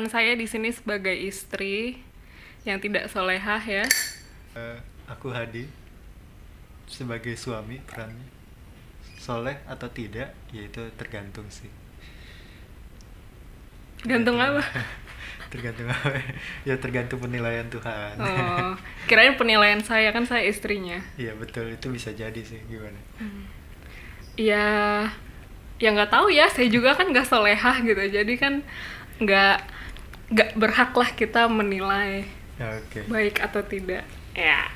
Peran saya di sini sebagai istri yang tidak solehah ya. Eh, aku Hadi. Sebagai suami perannya. Soleh atau tidak, yaitu tergantung sih. Gantung apa? tergantung apa? ya tergantung penilaian Tuhan. Oh, kirain penilaian saya kan saya istrinya. Iya betul itu bisa jadi sih gimana? Ya, ya nggak tahu ya. Saya juga kan nggak solehah gitu. Jadi kan nggak nggak berhak lah kita menilai Ya, Oke. baik atau tidak. Ya,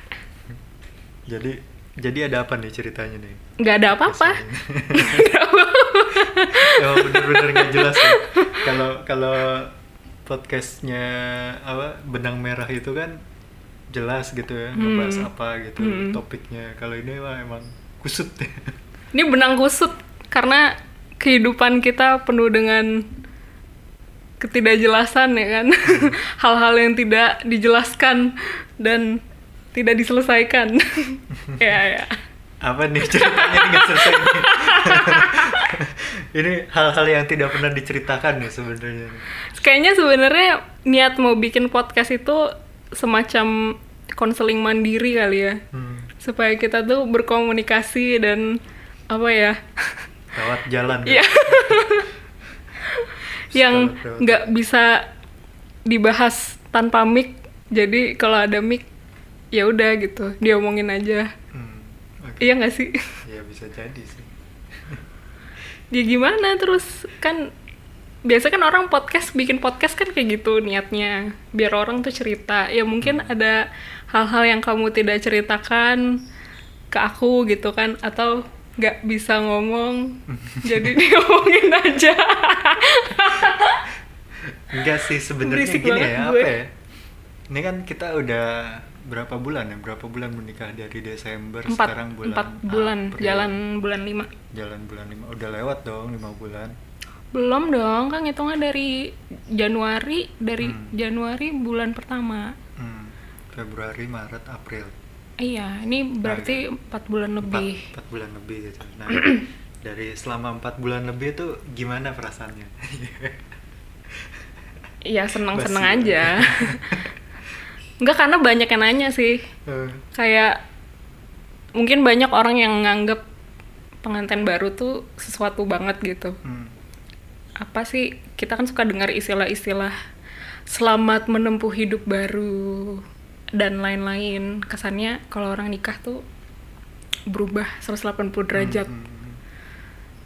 Jadi jadi ada apa nih ceritanya nih? nggak ada apa-apa. ya bener-bener nggak jelas ya. Kalau kalau podcastnya apa benang merah itu kan jelas gitu ya ngebahas Hmm. apa gitu Hmm. topiknya. Kalau ini mah emang kusut ya. Ini benang kusut karena kehidupan kita penuh dengan ketidakjelasan ya kan. Hal-hal yang tidak dijelaskan dan tidak diselesaikan. ya ya. apa nih ceritanya ini nggak selesai nih. ini hal-hal yang tidak pernah diceritakan nih sebenarnya. Kayaknya sebenarnya niat mau bikin podcast itu semacam konseling mandiri kali ya. Hmm. Supaya kita tuh berkomunikasi dan apa ya? Lewat jalan. Iya. Yang Lewat- nggak bisa dibahas tanpa mic jadi kalau ada mic ya udah gitu diomongin aja. Hmm, oke. iya nggak sih? Ya bisa jadi sih. ya gimana terus kan biasa kan orang podcast bikin podcast kan kayak gitu niatnya biar orang tuh cerita. Ya mungkin ada hal-hal yang kamu tidak ceritakan ke aku gitu kan atau nggak bisa ngomong jadi diomongin aja Enggak sih sebenarnya gini ya gue. apa ya? Ini kan kita udah berapa bulan ya? Berapa bulan menikah dari Desember empat sekarang bulan empat bulan April. jalan bulan lima jalan bulan lima udah lewat dong lima bulan. belum dong kan ngitungnya dari Januari dari Hmm. Januari bulan pertama Hmm, Februari, Maret, April. Iya ini berarti empat bulan Empat, lebih empat bulan lebih gitu. Nah dari selama empat bulan lebih tuh gimana perasaannya? Iya seneng-seneng aja. Enggak karena banyak yang nanya sih. Eh, Kayak mungkin banyak orang yang nganggep pengantin baru tuh sesuatu banget gitu. hmm, Apa sih kita kan suka dengar istilah-istilah selamat menempuh hidup baru dan lain-lain. Kesannya kalau orang nikah tuh berubah 180 derajat. hmm, hmm,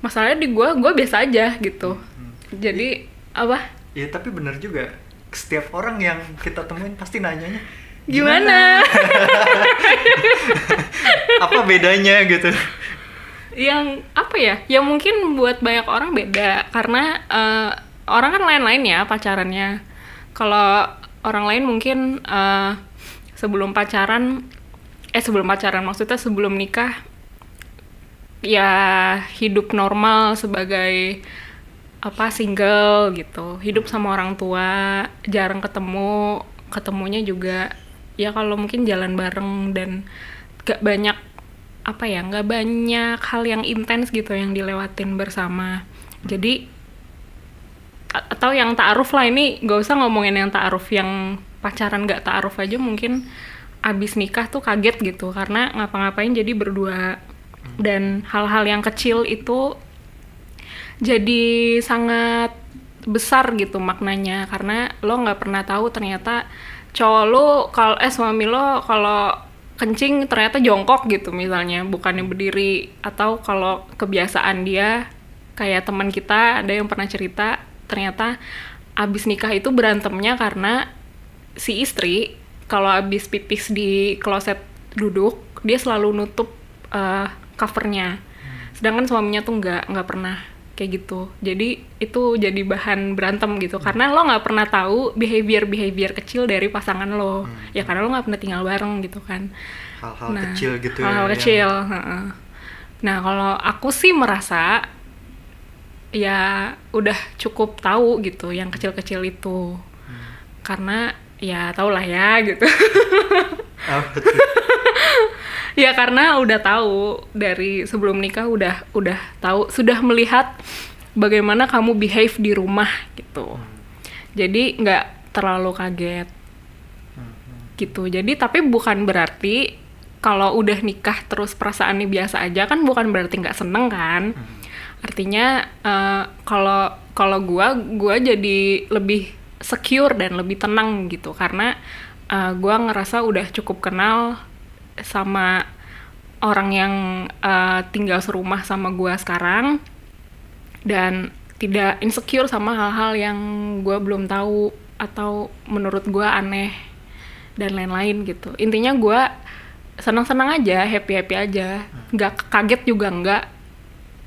Masalahnya di gua gua biasa aja gitu. hmm. Jadi apa? Iya tapi bener juga. Setiap orang yang kita temuin pasti nanyanya Gimana? apa bedanya gitu yang apa ya yang mungkin buat banyak orang beda karena eh, orang kan lain-lain ya pacarannya kalau orang lain mungkin eh, sebelum pacaran eh sebelum pacaran maksudnya sebelum nikah ya hidup normal sebagai apa single gitu. Hidup sama orang tua jarang ketemu ketemunya juga ya kalau mungkin jalan bareng dan gak banyak apa ya nggak banyak hal yang intens gitu yang dilewatin bersama. Jadi atau yang taaruf lah ini gak usah ngomongin yang taaruf yang pacaran gak taaruf aja mungkin abis nikah tuh kaget gitu karena ngapa-ngapain jadi berdua. Dan hal-hal yang kecil itu jadi sangat besar gitu maknanya karena lo nggak pernah tahu ternyata cowok lo kalau eh suami lo kalau kencing ternyata jongkok gitu misalnya bukannya berdiri. Atau kalau kebiasaan dia kayak teman kita ada yang pernah cerita ternyata abis nikah itu berantemnya karena si istri kalau abis pipis di kloset duduk dia selalu nutup eh, covernya. Sedangkan suaminya tuh nggak nggak pernah kayak gitu. Jadi itu jadi bahan berantem gitu. Karena lo nggak pernah tahu behavior behavior kecil dari pasangan lo. Hmm. ya karena lo nggak pernah tinggal bareng gitu kan. Hal-hal Nah, kecil gitu hal-hal ya. kecil heeh. nah kalau aku sih merasa ya udah cukup tahu gitu yang kecil-kecil itu. Hmm. karena ya tau lah ya gitu. Apa tuh? ya karena udah tahu dari sebelum nikah udah udah tahu sudah melihat bagaimana kamu behave di rumah gitu. Jadi nggak terlalu kaget. Hmm, gitu. Jadi tapi bukan berarti kalau udah nikah terus perasaannya biasa aja kan bukan berarti nggak seneng kan? Hmm. artinya eh, kalau kalau gua gua jadi lebih secure dan lebih tenang gitu. Karena eh, gua ngerasa udah cukup kenal sama orang yang eh, tinggal serumah sama gua sekarang dan tidak insecure sama hal-hal yang gua belum tahu atau menurut gua aneh dan lain-lain gitu. Intinya gua senang-senang aja happy happy aja. Nggak kaget juga nggak.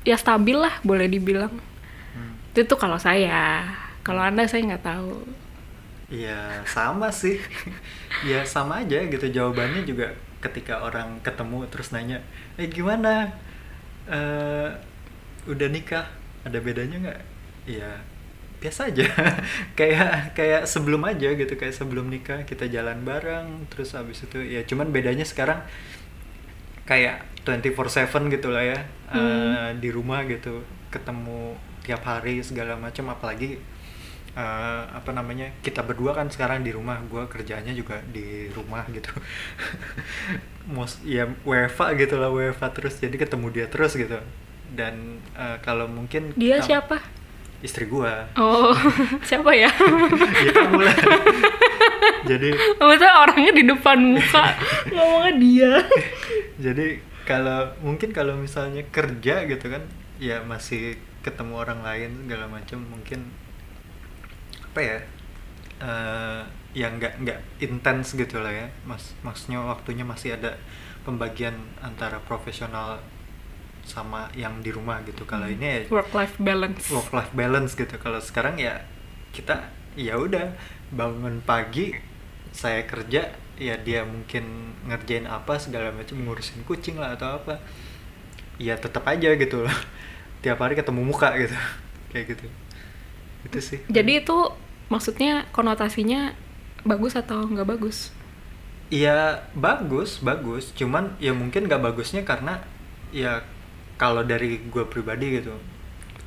Ya stabil lah boleh dibilang. Hmm. itu tuh kalau saya kalau anda saya nggak tahu. Iya sama sih. Ya sama aja gitu. Jawabannya juga ketika orang ketemu terus nanya eh gimana? Eh, udah nikah? Ada bedanya nggak? Iya biasa aja. Kayak kayak sebelum aja gitu kayak sebelum nikah kita jalan bareng terus habis itu ya cuman bedanya sekarang kayak 24/7 gitu lah ya eh, Hmm. di rumah gitu ketemu tiap hari segala macam apalagi eh, apa namanya kita berdua kan sekarang di rumah gue kerjanya juga di rumah gitu. Mos ya WFA gitu lah WFA terus jadi ketemu dia terus gitu. Dan eh, kalau mungkin dia siapa? Istri gue oh siapa ya? Ya kamu lah jadi maksudnya orangnya di depan muka ngomongnya dia. Jadi kalau mungkin kalau misalnya kerja gitu kan ya masih ketemu orang lain segala macam mungkin apa ya eh yang nggak nggak intens gitu lah ya. Mas maksudnya waktunya masih ada pembagian antara profesional sama yang di rumah gitu. Kalau ini ya work life balance. work life balance gitu. Kalau sekarang ya kita ya udah bangun pagi saya kerja ya dia mungkin ngerjain apa segala macam ngurusin kucing lah atau apa. Ya tetap aja gitu loh. Tiap hari ketemu muka gitu. Kayak gitu. Itu sih. Jadi itu maksudnya konotasinya bagus atau nggak bagus? Iya bagus bagus. Cuman ya mungkin nggak bagusnya karena ya kalau dari gue pribadi gitu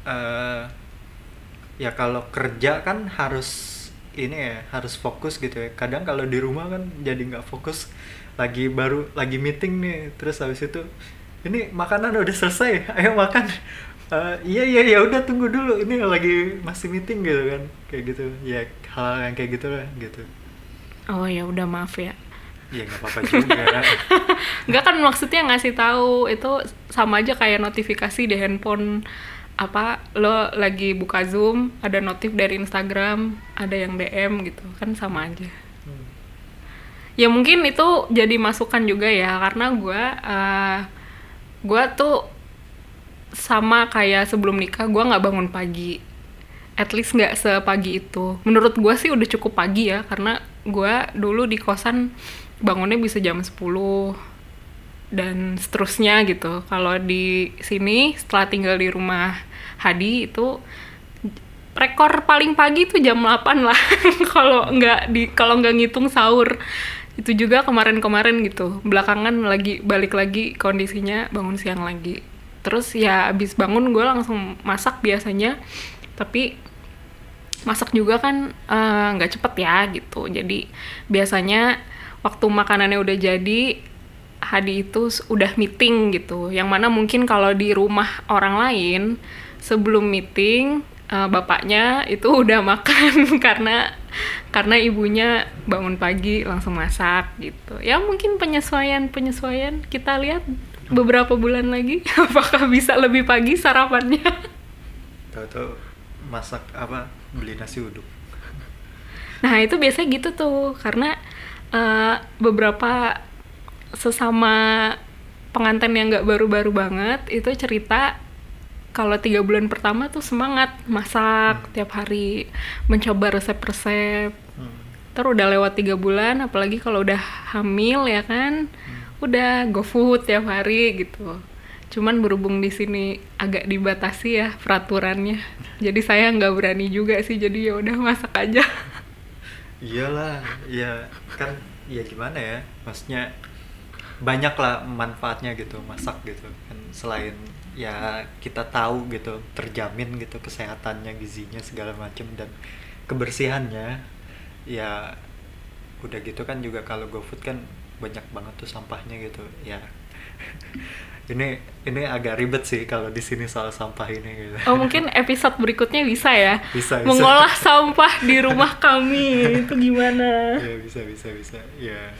eh ya kalau kerja kan harus ini ya harus fokus gitu ya. Kadang kalau di rumah kan jadi nggak fokus. Lagi baru lagi meeting nih. Terus habis itu ini makanan udah selesai ayo makan Eh, iya iya ya udah tunggu dulu. Ini lagi masih meeting gitu kan. Kayak gitu. Ya hal yang kayak gitu lah gitu. Oh ya udah maaf ya. Ya nggak apa-apa juga. Nggak kan maksudnya ngasih tahu itu sama aja kayak notifikasi di handphone. Apa lo lagi buka zoom ada notif dari Instagram ada yang DM gitu. Kan sama aja. Hmm. ya mungkin itu jadi masukan juga ya karena gue uh, gue tuh sama kayak sebelum nikah gue nggak bangun pagi. At least nggak sepagi itu. Menurut gue sih udah cukup pagi ya karena gue dulu di kosan bangunnya bisa jam 10 dan seterusnya gitu. Kalau di sini setelah tinggal di rumah Hadi itu rekor paling pagi itu jam 8 lah. Kalau nggak di kalau nggak ngitung sahur. Itu juga kemarin-kemarin gitu. Belakangan lagi balik lagi kondisinya bangun siang lagi terus ya abis bangun gue langsung masak biasanya. Tapi masak juga kan eh, nggak cepet ya gitu. Jadi biasanya waktu makanannya udah jadi Hadi itu udah meeting gitu. Yang mana mungkin kalau di rumah orang lain sebelum meeting eh, bapaknya itu udah makan karena karena ibunya bangun pagi langsung masak gitu. Ya mungkin penyesuaian penyesuaian kita lihat beberapa bulan lagi apakah bisa lebih pagi sarapannya? Tahu-tahu masak apa beli nasi uduk. Nah itu biasanya gitu tuh karena eh, beberapa sesama pengantin yang nggak baru-baru banget itu cerita kalau tiga bulan pertama tuh semangat masak tiap hari mencoba resep-resep. Hmm. terus udah lewat tiga bulan apalagi kalau udah hamil ya kan udah go food tiap hari gitu. Cuman berhubung di sini agak dibatasi ya peraturannya. Jadi saya nggak berani juga sih jadi ya udah masak aja. Iyalah ya kan ya gimana ya maksudnya banyak lah manfaatnya gitu masak gitu kan. Selain ya kita tahu gitu terjamin gitu kesehatannya gizinya segala macam dan kebersihannya ya udah gitu kan juga kalau GoFood kan banyak banget tuh sampahnya gitu ya. Ini ini agak ribet sih kalau di sini soal sampah ini gitu. Oh mungkin episode berikutnya bisa ya? Bisa, bisa. mengolah sampah di rumah kami itu gimana? Ya bisa bisa bisa ya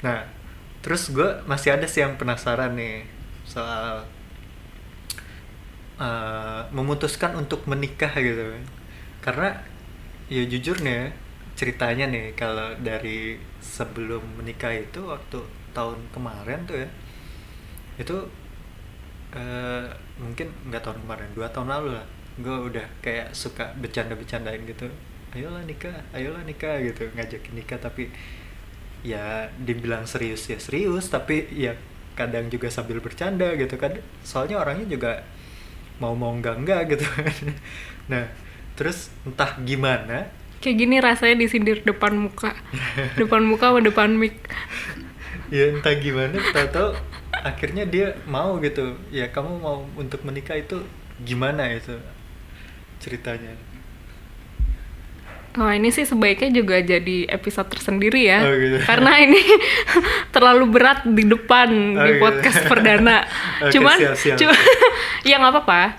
nah terus gue masih ada sih yang penasaran nih soal eh, memutuskan untuk menikah gitu. Karena ya jujur nih ya, ceritanya nih kalau dari sebelum menikah itu waktu tahun kemarin tuh ya itu eh, mungkin nggak tahun kemarin dua tahun lalu lah gue udah kayak suka bercanda-bercandain gitu ayolah nikah ayolah nikah gitu ngajakin nikah tapi ya dibilang serius ya serius tapi ya kadang juga sambil bercanda gitu kan soalnya orangnya juga mau mau enggak enggak gitu nah terus entah gimana kayak gini rasanya disindir depan muka depan muka sama depan mic ya entah gimana tahu akhirnya dia mau gitu ya kamu mau untuk menikah itu gimana itu ceritanya Wah ini sih sebaiknya juga jadi episode tersendiri ya, Oh, gitu. karena ini terlalu berat di depan Oh, di gitu. podcast perdana. Oke, Cuman, siap, siap, cu- ya nggak apa-apa.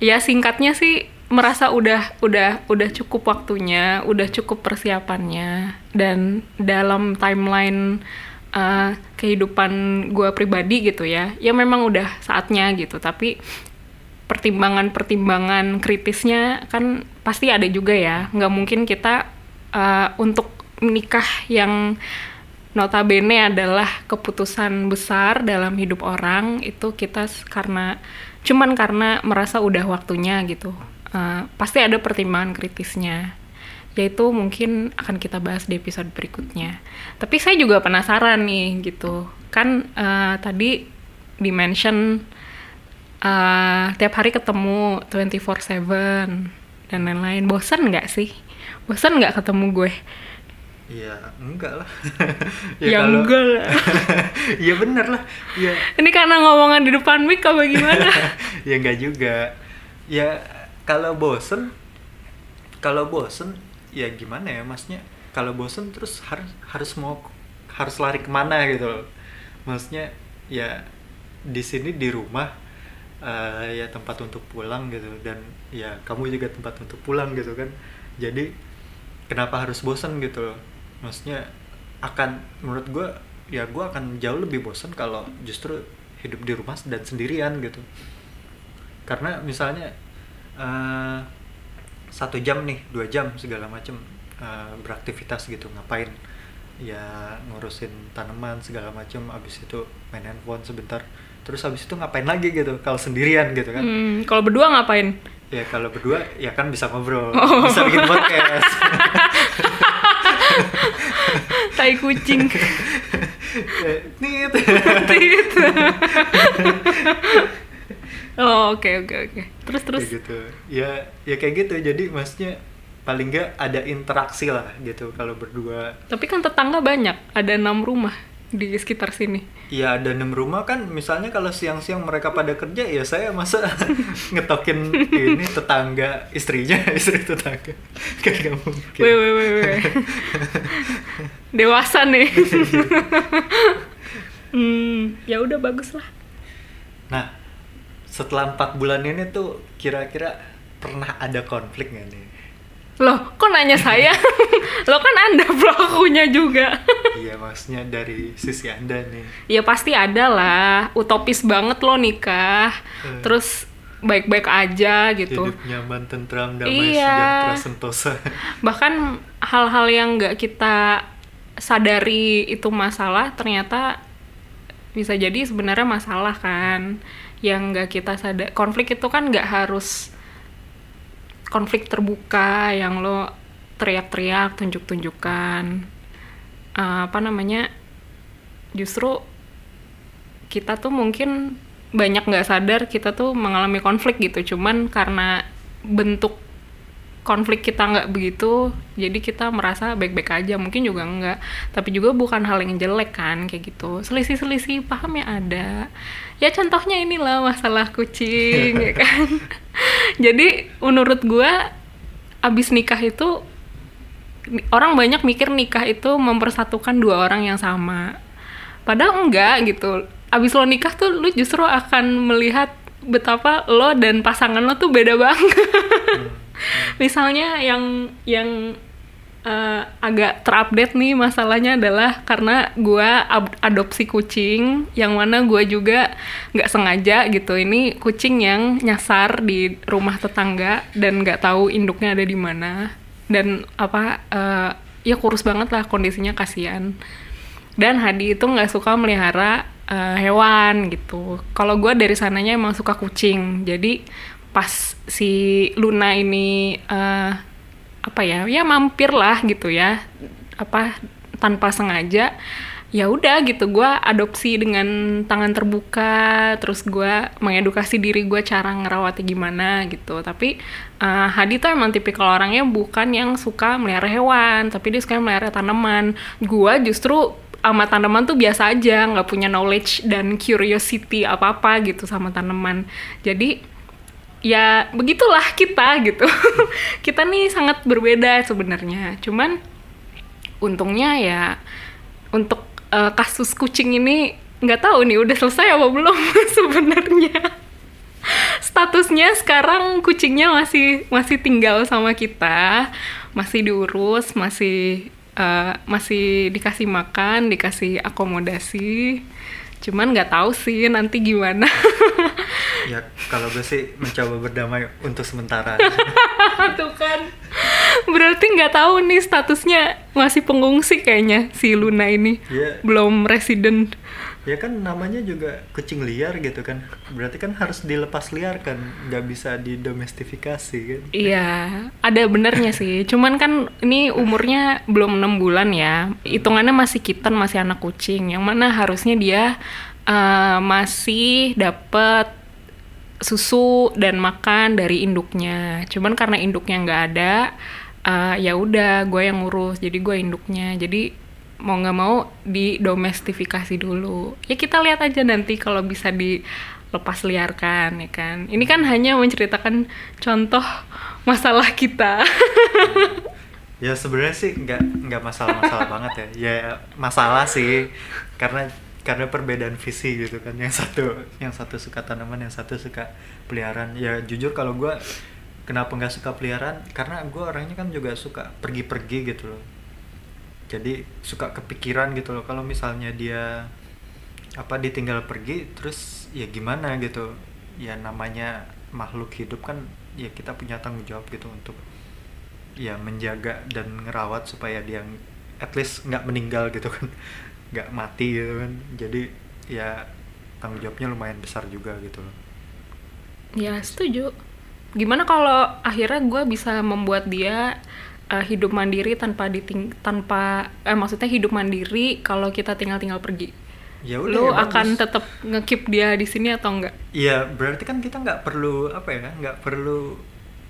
Ya singkatnya sih merasa udah udah udah cukup waktunya, udah cukup persiapannya, dan dalam timeline uh, kehidupan gue pribadi gitu ya, ya memang udah saatnya gitu. Tapi pertimbangan-pertimbangan kritisnya kan pasti ada juga ya nggak mungkin kita uh, untuk menikah yang notabene adalah keputusan besar dalam hidup orang itu kita karena cuman karena merasa udah waktunya gitu Uh, pasti ada pertimbangan kritisnya. Yaitu mungkin akan kita bahas di episode berikutnya. Tapi saya juga penasaran nih gitu. Kan uh, tadi dimention uh, tiap hari ketemu 24/7 dan lain-lain. Bosan nggak sih? Bosan nggak ketemu gue? Ya enggak lah. Ya kalau- enggak lah. ya bener lah. Ya. Ini karena ngomongan di depan mic apa gimana? Ya enggak juga. Ya kalau bosen kalau bosen ya gimana ya masnya kalau bosen terus harus harus mau harus lari ke mana gitu loh. Maksudnya ya di sini di rumah eh, ya tempat untuk pulang gitu dan ya kamu juga tempat untuk pulang gitu kan. Jadi kenapa harus bosen gitu loh? Maksudnya akan menurut gue ya gue akan jauh lebih bosen kalau justru hidup di rumah dan sendirian gitu. Karena misalnya eh, satu jam nih dua jam segala macem. Eh, beraktivitas gitu ngapain? Ya ngurusin tanaman segala macem. Abis itu main handphone sebentar. Terus abis itu ngapain lagi gitu? Kalau sendirian gitu kan? Hmm, kalau berdua ngapain? Ya kalau berdua ya kan bisa ngobrol. Oh. bisa bikin podcast. Tai kucing. Eh, nit Tit. Oh oke oke oke. Terus terus? Kayak gitu. Ya ya kayak gitu. Jadi maksudnya paling nggak ada interaksi lah gitu kalau berdua. Tapi kan tetangga banyak. Ada enam rumah di sekitar sini. Ya ada enam rumah kan. Misalnya kalau siang-siang mereka pada kerja ya saya masa ngetokin ini tetangga istrinya istri tetangga. Kan nggak mungkin. Weh, weh, weh, weh. Dewasa nih. hmm, ya udah bagus lah. nah setelah empat bulan ini tuh kira-kira pernah ada konflik nggak nih Loh, kok nanya saya? Lo kan Anda pelakunya juga. iya maksudnya dari sisi anda nih ya pasti ada lah. Utopis banget lo nikah. Eh. Terus baik-baik aja gitu. hidup nyaman tentram damai Iya. sejahtera sentosa Bahkan hal-hal yang nggak kita sadari itu masalah ternyata bisa jadi sebenarnya masalah kan yang nggak kita sadar. Konflik itu kan nggak harus konflik terbuka yang lo teriak-teriak tunjuk-tunjukkan. Eh, apa namanya? Justru kita tuh mungkin banyak nggak sadar kita tuh mengalami konflik gitu. Cuman karena bentuk konflik kita nggak begitu jadi kita merasa baik-baik aja mungkin juga enggak tapi juga bukan hal yang jelek kan kayak gitu. Selisih-selisih paham ya ada. Ya contohnya inilah masalah kucing ya kan. Jadi menurut gua abis nikah itu orang banyak mikir nikah itu mempersatukan dua orang yang sama. Padahal enggak gitu. Abis lo nikah tuh lu justru akan melihat betapa lo dan pasangan lo tuh beda banget misalnya yang yang eh, agak terupdate nih masalahnya adalah karena ab- adopsi kucing yang mana gua juga nggak sengaja gitu ini kucing yang nyasar di rumah tetangga dan nggak tahu induknya ada di mana dan apa eh, ya kurus banget lah kondisinya kasihan dan Hadi itu nggak suka melihara eh, hewan gitu. Kalau gue dari sananya emang suka kucing. Jadi pas si Luna ini eh, apa ya, ya mampir lah gitu ya, apa tanpa sengaja. Ya udah gitu, gue adopsi dengan tangan terbuka, terus gue mengedukasi diri gue cara ngerawatnya gimana gitu. Tapi eh, Hadi tuh emang tipikal orangnya bukan yang suka melihara hewan, tapi dia suka melihara tanaman. Gue justru sama tanaman tuh biasa aja, nggak punya knowledge dan curiosity apa-apa gitu sama tanaman. Jadi ya begitulah kita gitu. kita nih sangat berbeda sebenarnya. Cuman untungnya ya untuk eh, kasus kucing ini nggak tahu nih udah selesai apa belum sebenarnya. Statusnya sekarang kucingnya masih masih tinggal sama kita, masih diurus, masih eh, masih dikasih makan, dikasih akomodasi. Cuman nggak tahu sih nanti gimana. ya kalau gue sih mencoba berdamai untuk sementara Tuh kan. Berarti nggak tahu nih statusnya masih pengungsi kayaknya si Luna ini. Iya. Belum resident. ya kan namanya juga kucing liar gitu kan berarti kan harus dilepas liar kan nggak bisa didomestifikasi kan Iya, ada benernya sih. Cuman kan ini umurnya belum enam bulan ya. Hitungannya masih kitten, masih anak kucing. Yang mana harusnya dia eh, masih dapet susu dan makan dari induknya. Cuman karena induknya nggak ada, eh, ya udah gue yang ngurus. Jadi gue induknya. Jadi mau nggak mau didomestifikasi dulu. Ya kita lihat aja nanti kalau bisa dilepas liarkan ya kan. Ini kan hanya menceritakan contoh masalah kita. ya sebenarnya sih nggak nggak masalah-masalah banget ya ya masalah sih karena karena perbedaan visi gitu kan. Yang satu yang satu suka tanaman yang satu suka peliharaan. Ya jujur kalau gue kenapa nggak suka peliharaan? Karena gue orangnya kan juga suka pergi-pergi gitu loh. Jadi suka kepikiran gitu loh. Kalau misalnya dia apa ditinggal pergi terus ya gimana gitu. Ya namanya makhluk hidup kan ya kita punya tanggung jawab gitu untuk ya menjaga dan ngerawat supaya dia at least nggak meninggal gitu kan nggak mati gitu kan jadi ya tanggung jawabnya lumayan besar juga gitu loh ya setuju. Gimana kalau akhirnya gue bisa membuat dia eh, hidup mandiri tanpa diting tanpa eh maksudnya hidup mandiri kalau kita tinggal-tinggal pergi. ya udah Lu ya akan tetap ngekip dia di sini atau enggak? Iya, berarti kan kita nggak perlu apa ya, nggak perlu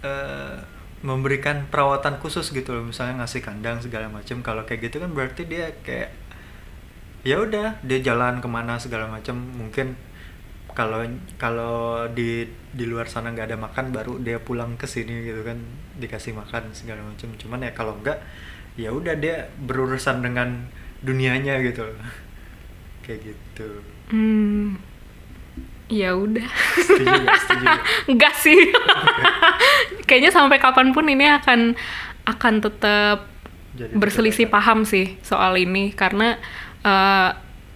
eh, memberikan perawatan khusus gitu loh, misalnya ngasih kandang segala macam. Kalau kayak gitu kan berarti dia kayak ya udah dia jalan ke mana segala macam. Mungkin kalau kalau di di luar sana nggak ada makan, baru dia pulang ke sini gitu kan dikasih makan segala macam. Cuman ya kalau nggak, ya udah dia berurusan dengan dunianya gitu loh. kayak gitu. Hmm. Ya udah. Setuju nggak? Setuju nggak? Enggak sih. Kayaknya sampai kapan pun ini akan akan tetap Jadi berselisih perdebatan. paham sih soal ini karena eh,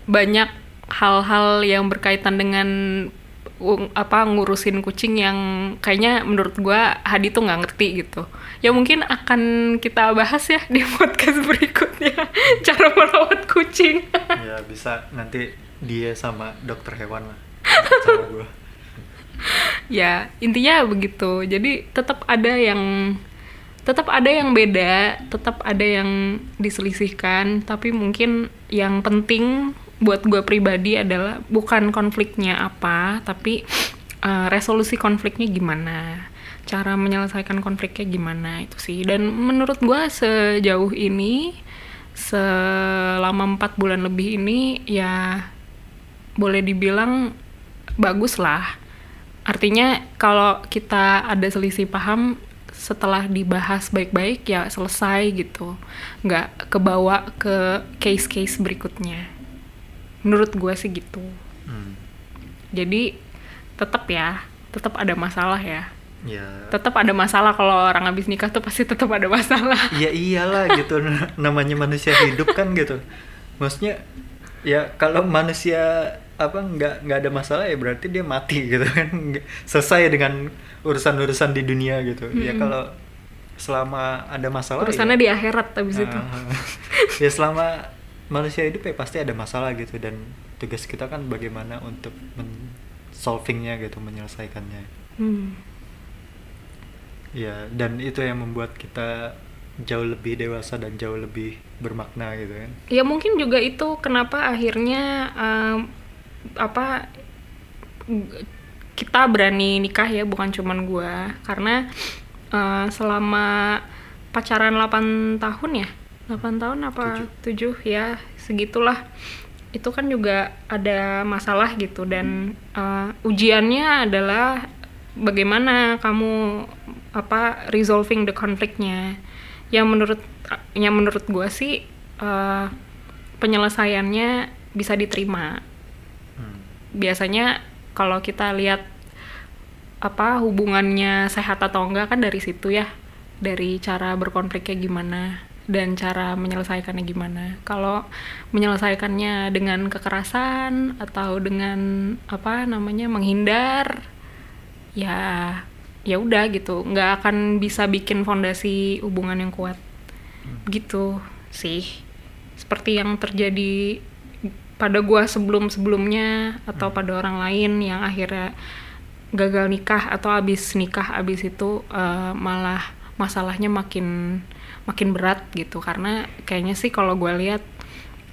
banyak hal-hal yang berkaitan dengan ung- apa ngurusin kucing yang kayaknya menurut gua Hadi tuh nggak ngerti gitu. Ya mungkin akan kita bahas ya di podcast berikutnya cara merawat kucing. ya bisa nanti dia sama dokter hewan lah sama gua ya intinya begitu jadi tetap ada yang tetap ada yang beda tetap ada yang diselisihkan tapi mungkin yang penting buat gue pribadi adalah bukan konfliknya apa tapi uh, resolusi konfliknya gimana cara menyelesaikan konfliknya gimana itu sih. Dan menurut gue sejauh ini selama empat bulan lebih ini ya boleh dibilang bagus lah artinya kalau kita ada selisih paham setelah dibahas baik-baik ya selesai gitu. Nggak kebawa ke case-case berikutnya. Menurut gue sih gitu. Hmm. jadi tetap ya tetap ada masalah ya. Ya. Tetap ada masalah kalau orang habis nikah tuh pasti tetap ada masalah. Ya iyalah gitu namanya manusia hidup kan gitu. Maksudnya ya kalau manusia apa nggak nggak ada masalah ya berarti dia mati gitu kan. Selesai dengan urusan-urusan di dunia gitu. Hmm. ya kalau selama ada masalah urusannya ya, di akhirat habis uh, itu ya selama manusia hidup ya pasti ada masalah gitu dan tugas kita kan bagaimana untuk men solvingnya gitu menyelesaikannya. Hmm. ya dan itu yang membuat kita jauh lebih dewasa dan jauh lebih bermakna gitu kan. Ya mungkin juga itu kenapa akhirnya um, apa kita berani nikah ya bukan cuman gue karena uh, selama pacaran 8 tahun ya? 8 tahun apa 7, 7 ya segitulah. Itu kan juga ada masalah gitu. Dan uh, ujiannya adalah bagaimana kamu apa resolving the konfliknya yang menurut yang menurut gue sih uh, penyelesaiannya bisa diterima biasanya kalau kita lihat apa hubungannya sehat atau enggak kan dari situ ya. Dari cara berkonfliknya gimana dan cara menyelesaikannya gimana. Kalau menyelesaikannya dengan kekerasan atau dengan apa namanya menghindar ya ya udah gitu. Nggak akan bisa bikin fondasi hubungan yang kuat. Gitu sih. Seperti yang terjadi pada gue sebelum sebelumnya atau hmm. pada orang lain yang akhirnya gagal nikah atau abis nikah abis itu uh, malah masalahnya makin makin berat gitu. Karena kayaknya sih kalau gue lihat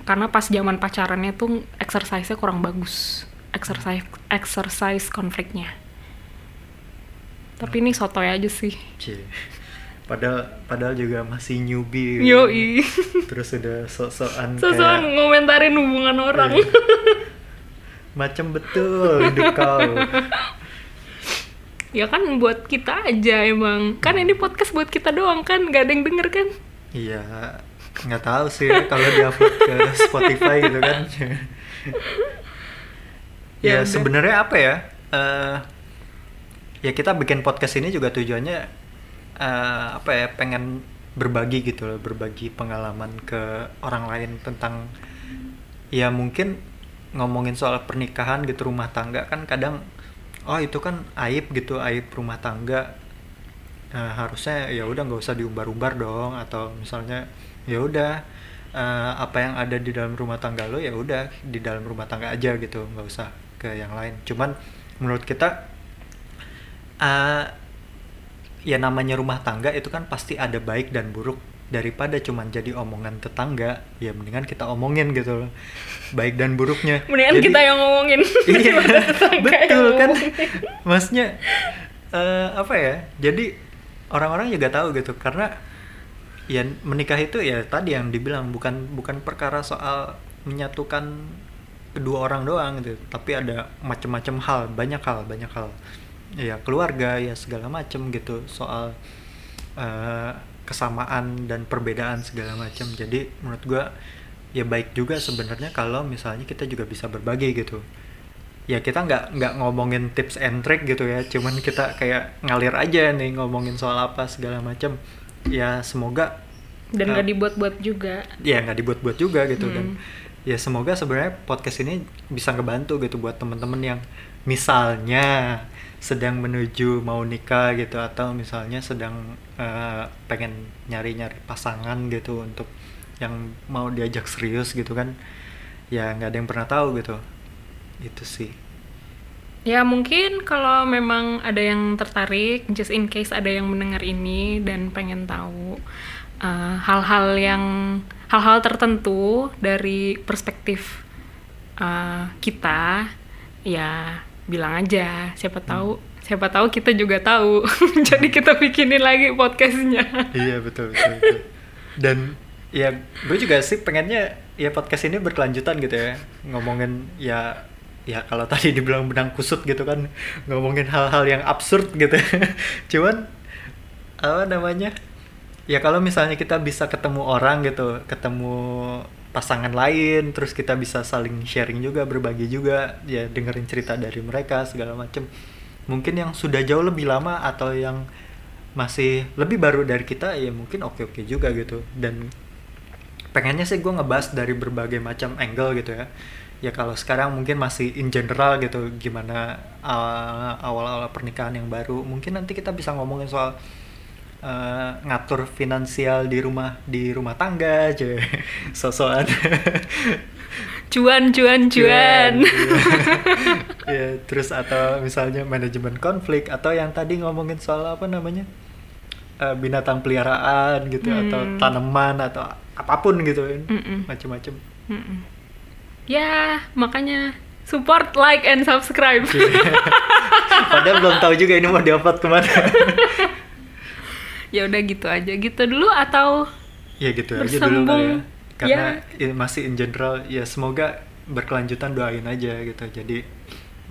karena pas zaman pacarannya tuh exercise-nya kurang bagus. Exercise exercise konfliknya. Tapi ini sotoy aja sih. Cie padahal padahal juga masih newbie. Yo terus udah sok-sokan sok-sokan kayak, ngomentarin hubungan orang. Iya. macam betul hidup kau. Ya kan buat kita aja emang. Kan ini podcast buat kita doang kan gak ada yang denger kan? Iya nggak tahu sih kalau diupload ke Spotify gitu kan. Ya, ya sebenarnya apa ya? Uh, ya kita bikin podcast ini juga tujuannya uh, apa ya pengen berbagi gitu loh berbagi pengalaman ke orang lain tentang ya mungkin ngomongin soal pernikahan gitu rumah tangga kan kadang oh itu kan aib gitu aib rumah tangga. Nah, harusnya ya udah nggak usah diumbar-umbar dong atau misalnya ya udah uh, apa yang ada di dalam rumah tangga lo ya udah di dalam rumah tangga aja gitu nggak usah ke yang lain. Cuman menurut kita uh, ya namanya rumah tangga itu kan pasti ada baik dan buruk daripada cuman jadi omongan tetangga. Ya mendingan kita omongin gitu loh. Baik dan buruknya. Mendingan jadi, kita yang ngomongin. Iya betul kan? maksudnya uh, apa ya? Jadi orang-orang juga tahu gitu. Karena ya menikah itu ya tadi yang dibilang bukan bukan perkara soal menyatukan kedua orang doang gitu. Tapi ada macam-macam hal banyak hal banyak hal ya keluarga ya segala macem gitu soal uh, kesamaan dan perbedaan segala macam jadi menurut gue ya baik juga sebenarnya kalau misalnya kita juga bisa berbagi gitu. Ya kita nggak nggak ngomongin tips and trick gitu ya cuman kita kayak ngalir aja nih ngomongin soal apa segala macam ya semoga dan nggak uh, dibuat-buat juga. Ya nggak dibuat-buat juga gitu. Hmm. dan ya semoga sebenarnya podcast ini bisa ngebantu gitu buat temen-temen yang misalnya sedang menuju mau nikah gitu atau misalnya sedang uh, pengen nyari-nyari pasangan gitu untuk yang mau diajak serius gitu kan ya nggak ada yang pernah tahu gitu. Itu sih. Ya mungkin kalau memang ada yang tertarik, just in case ada yang mendengar ini dan pengen tahu uh, hal-hal yang hal-hal tertentu dari perspektif uh, kita, ya bilang aja. Siapa tahu, siapa tahu kita juga tahu. Jadi kita bikinin lagi podcastnya. iya betul betul, betul. dan ya gue juga sih pengennya ya podcast ini berkelanjutan gitu ya ngomongin ya ya kalau tadi dibilang benang kusut gitu kan ngomongin hal-hal yang absurd gitu cuman apa namanya ya kalau misalnya kita bisa ketemu orang gitu ketemu pasangan lain terus kita bisa saling sharing juga berbagi juga ya dengerin cerita dari mereka segala macem. Mungkin yang sudah jauh lebih lama atau yang masih lebih baru dari kita ya mungkin oke oke juga gitu. Dan pengennya sih gue ngebahas dari berbagai macam angle gitu ya. Ya kalau sekarang mungkin masih in general gitu gimana awal-awal pernikahan yang baru. Mungkin nanti kita bisa ngomongin soal uh, ngatur finansial di rumah di rumah tangga aja. Sosokan. Cuan cuan cuan, ya terus atau misalnya manajemen konflik atau yang tadi ngomongin soal apa namanya? Uh, binatang peliharaan gitu hmm. atau tanaman atau apa pun gitu. Kan macam-macam ya makanya support like and subscribe. Padahal belum tahu juga ini mau diupload ke mana ya udah gitu aja. Gitu dulu atau ya gitu aja dulu ya. karena ya. masih in general ya semoga berkelanjutan doain aja gitu. Jadi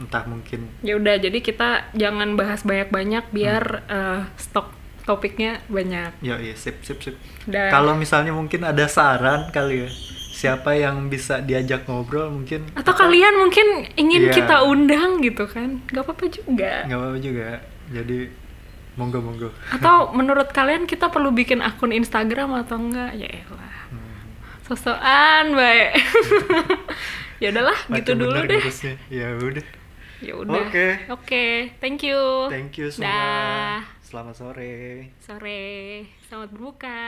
entah mungkin ya udah jadi kita jangan bahas banyak-banyak biar hmm. uh, stok topiknya banyak. Ya iya sip sip sip. Kalau misalnya mungkin ada saran kali ya siapa yang bisa diajak ngobrol mungkin atau, atau kalian mungkin ingin yeah. kita undang gitu kan? Nggak apa-apa juga. Nggak apa-apa juga. Jadi monggo monggo. Atau menurut kalian kita perlu bikin akun Instagram atau enggak? Ya elah. Hmm. Sosokan baik ya udahlah gitu dulu deh. Gitu ya udah. Ya udah. Oke. Okay. oke okay. thank you. Thank you semua. Dah. selamat sore. Sore. Selamat berbuka.